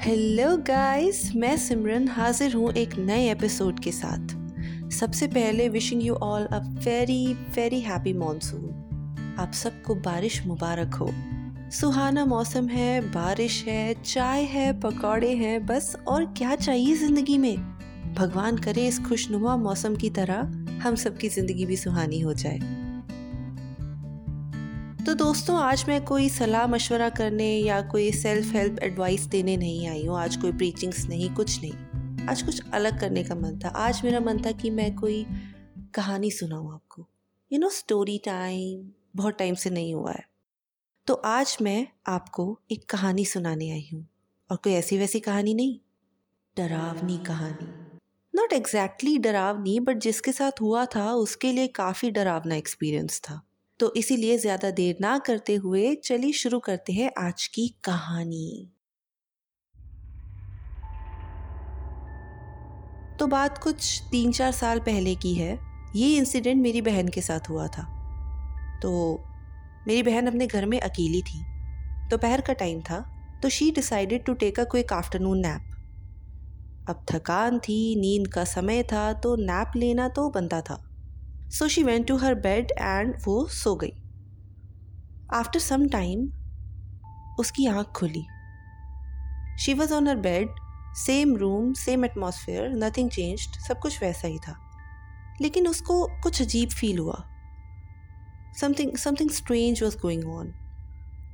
Hello guys मैं सिमरन हाजिर हूँ एक नए एपिसोड के साथ। सबसे पहले wishing you all a very very happy monsoon आप सबको बारिश मुबारक हो। सुहाना मौसम है, बारिश है, चाय है, पकौड़े हैं, बस और क्या चाहिए ज़िंदगी में? भगवान करे इस खुशनुमा मौसम की तरह हम सबकी ज़िंदगी भी सुहानी हो जाए। तो दोस्तों, आज मैं कोई सलाह मशवरा करने या कोई सेल्फ हेल्प एडवाइस देने नहीं आई हूँ। आज कोई प्रीचिंग्स नहीं, कुछ नहीं। आज कुछ अलग करने का मन था। आज मेरा मन था कि मैं कोई कहानी सुनाऊँ आपको। यू नो स्टोरी टाइम बहुत टाइम से नहीं हुआ है। तो आज मैं आपको एक कहानी सुनाने आई हूँ। और कोई ऐसी वैसी कहानी नहीं। डरावनी कहानी। नॉट एग्जैक्टली डरावनी बट जिसके साथ हुआ था, उसके लिए काफ़ी डरावना एक्सपीरियंस था। तो इसीलिए ज़्यादा देर ना करते हुए चलिए शुरू करते हैं आज की कहानी। तो बात कुछ तीन चार साल पहले की है। ये इंसिडेंट मेरी बहन के साथ हुआ था। तो मेरी बहन अपने घर में अकेली थी। दोपहर तो का टाइम था तो she decided to take a quick afternoon nap अब थकान थी, नींद का समय था तो नैप लेना तो बनता था। So she went to her bed and वो सो गई। आफ्टर सम टाइम उसकी आँख खुली। She was on her bed same room same atmosphere nothing changed सब कुछ वैसा ही था। लेकिन उसको कुछ अजीब फील हुआ। Something something strange was going on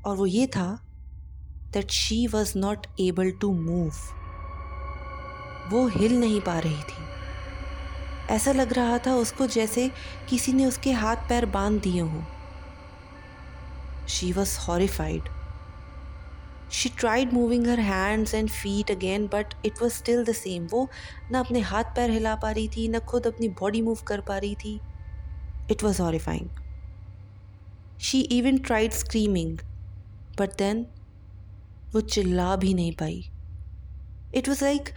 और वो ये था that she was not able to move वो हिल नहीं पा रही थी। ऐसा लग रहा था उसको जैसे किसी ने उसके हाथ पैर बाँध दिए हों। She was horrified she tried moving her hands and feet again but it was still the same वो ना अपने हाथ पैर हिला पा रही थी, ना खुद अपनी बॉडी मूव कर पा रही थी। It was horrifying she even tried screaming but then वो चिल्ला भी नहीं पाई। It was like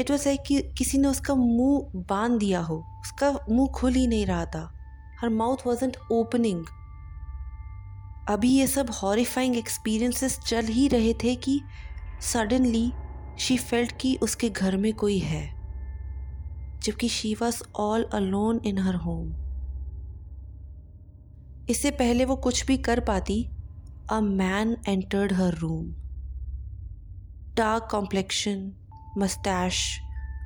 it was like कि किसी ने उसका मुँह बाँध दिया हो। उसका मुँह खुल ही नहीं रहा था। हर माउथ वॉजेंट ओपनिंग अभी ये सब हॉरीफाइंग एक्सपीरियंसेस चल ही रहे थे कि सडनली शी फेल्ट कि उसके घर में कोई है। जबकि she was all alone in her home इससे पहले वो कुछ भी कर पाती a man entered her room dark complexion moustache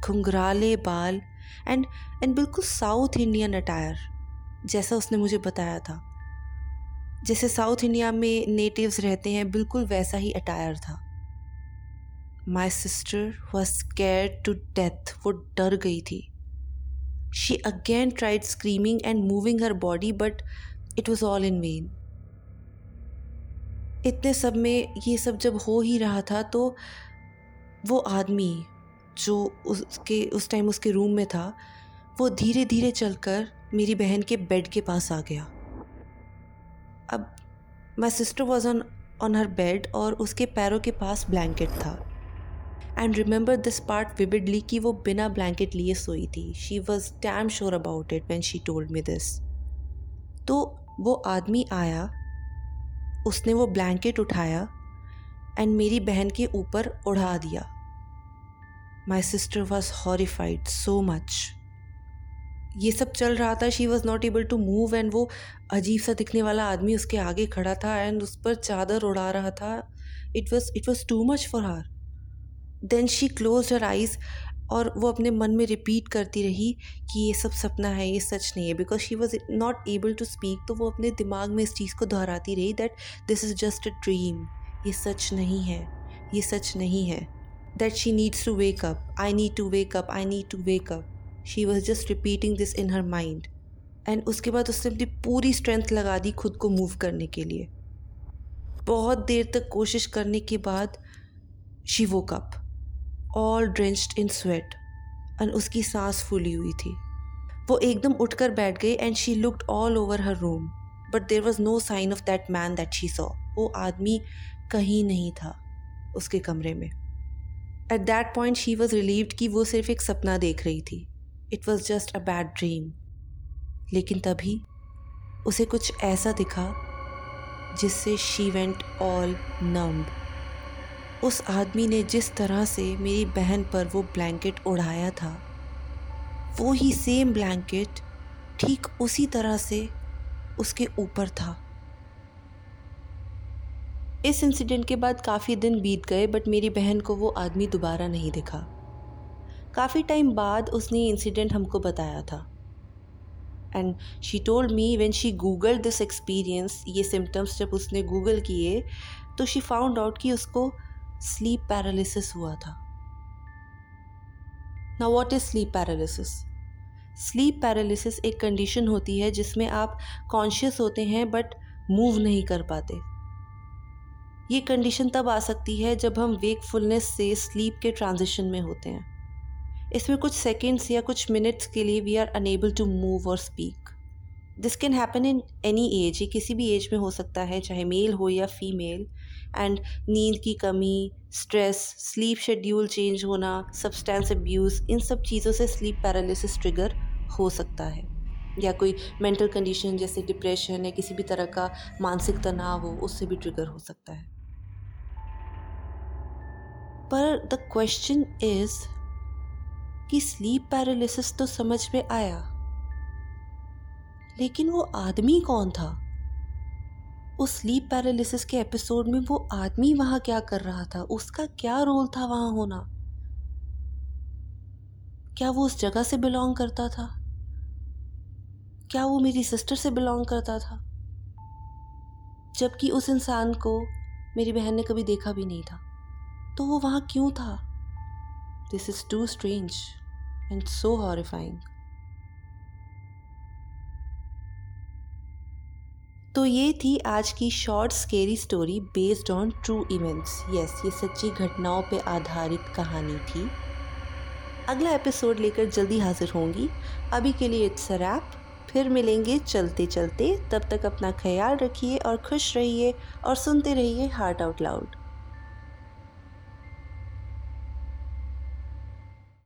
घुंघराले बाल एंड एंड बिल्कुल साउथ इंडियन अटायर जैसा उसने मुझे बताया था। जैसे साउथ इंडिया में नेटिव्स रहते हैं, बिल्कुल वैसा ही अटायर था। My sister was scared to death वो डर गई थी। She again tried screaming and moving her body but it was all in vain इतने सब में ये सब जब हो ही रहा था तो वो आदमी जो उसके, उस टाइम उसके रूम में था, वो धीरे धीरे चलकर मेरी बहन के बेड के पास आ गया। अब my sister was on on her bed और उसके पैरों के पास ब्लैंकेट था। And remember this part vividly कि वो बिना ब्लैंकेट लिए सोई थी। She was damn sure about it when she told me this तो वो आदमी आया, उसने वो ब्लैंकेट उठाया एंड मेरी बहन के ऊपर उड़ा दिया। My sister was horrified so much ये सब चल रहा था। She was not able to move and वो अजीब सा दिखने वाला आदमी उसके आगे खड़ा था एंड उस पर चादर उड़ा रहा था। It was it was too much for her then she close her eyes और वो अपने मन में रिपीट करती रही कि ये सब सपना है, ये सच नहीं है। Because she was not able to speak तो वो अपने दिमाग में इस चीज़ को दोहराती रही that this is just a dream ये सच नहीं है, ये सच नहीं है। That she needs to wake up I need to wake up I need to wake up she was just repeating this in her mind and उसके बाद उसने अपनी पूरी स्ट्रेंथ लगा दी खुद को मूव करने के लिए। बहुत देर तक कोशिश करने के बाद she woke up all drenched in sweat and उसकी सांस फूली हुई थी। वो एकदम उठकर बैठ गई and she looked all over her room but there was no sign of that man that she saw वो आदमी कहीं नहीं था उसके कमरे में। At that point she was relieved कि वो सिर्फ़ एक सपना देख रही थी। It was just a bad dream लेकिन तभी उसे कुछ ऐसा दिखा जिससे शी वेंट ऑल नम्ब उस आदमी ने जिस तरह से मेरी बहन पर वो ब्लैंकेट उड़ाया था, वो ही सेम ब्लैंकेट ठीक उसी तरह से उसके ऊपर था। इस इंसिडेंट के बाद काफ़ी दिन बीत गए बट मेरी बहन को वो आदमी दोबारा नहीं दिखा। काफ़ी टाइम बाद उसने इंसिडेंट हमको बताया था। And she told me when she Google this experience ये सिम्टम्स जब उसने गूगल किए तो शी फाउंड आउट कि उसको स्लीप पैरालिसिस हुआ था। ना what is sleep paralysis sleep paralysis एक कंडीशन होती है जिसमें आप कॉन्शियस होते हैं बट मूव नहीं कर पाते। ये कंडीशन तब आ सकती है जब हम वेकफुलनेस से स्लीप के ट्रांजिशन में होते हैं। इसमें कुछ सेकेंड्स या कुछ मिनट्स के लिए we are unable to move और speak this can happen in any age ये किसी भी एज में हो सकता है, चाहे मेल हो या फीमेल एंड नींद की कमी स्ट्रेस स्लीप शेड्यूल चेंज होना सब्सटेंस अब्यूज़ इन सब चीज़ों से स्लीप पैरालिसिस ट्रिगर हो सकता है। या कोई मेंटल कंडीशन जैसे डिप्रेशन या किसी भी तरह का मानसिक तनाव हो, उससे भी ट्रिगर हो सकता है। पर द क्वेश्चन इज़ कि स्लीप पैरालिसिस तो समझ में आया। लेकिन वो आदमी कौन था? उस स्लीप पैरालिसिस के एपिसोड में वो आदमी वहाँ क्या कर रहा था? उसका क्या रोल था वहाँ होना? क्या वो उस जगह से बिलोंग करता था? क्या वो मेरी सिस्टर से बिलोंग करता था? जबकि उस इंसान को मेरी बहन ने कभी देखा भी नहीं था। तो वो वहाँ क्यों था? This is too strange and so horrifying तो ये थी आज की short scary story based on true events yes ये सच्ची घटनाओं पे आधारित कहानी थी। अगला एपिसोड लेकर जल्दी हाजिर होंगी। अभी के लिए इट्स रैप फिर मिलेंगे चलते चलते। तब तक अपना ख्याल रखिए और खुश रहिए और सुनते रहिए हार्ट आउट लाउड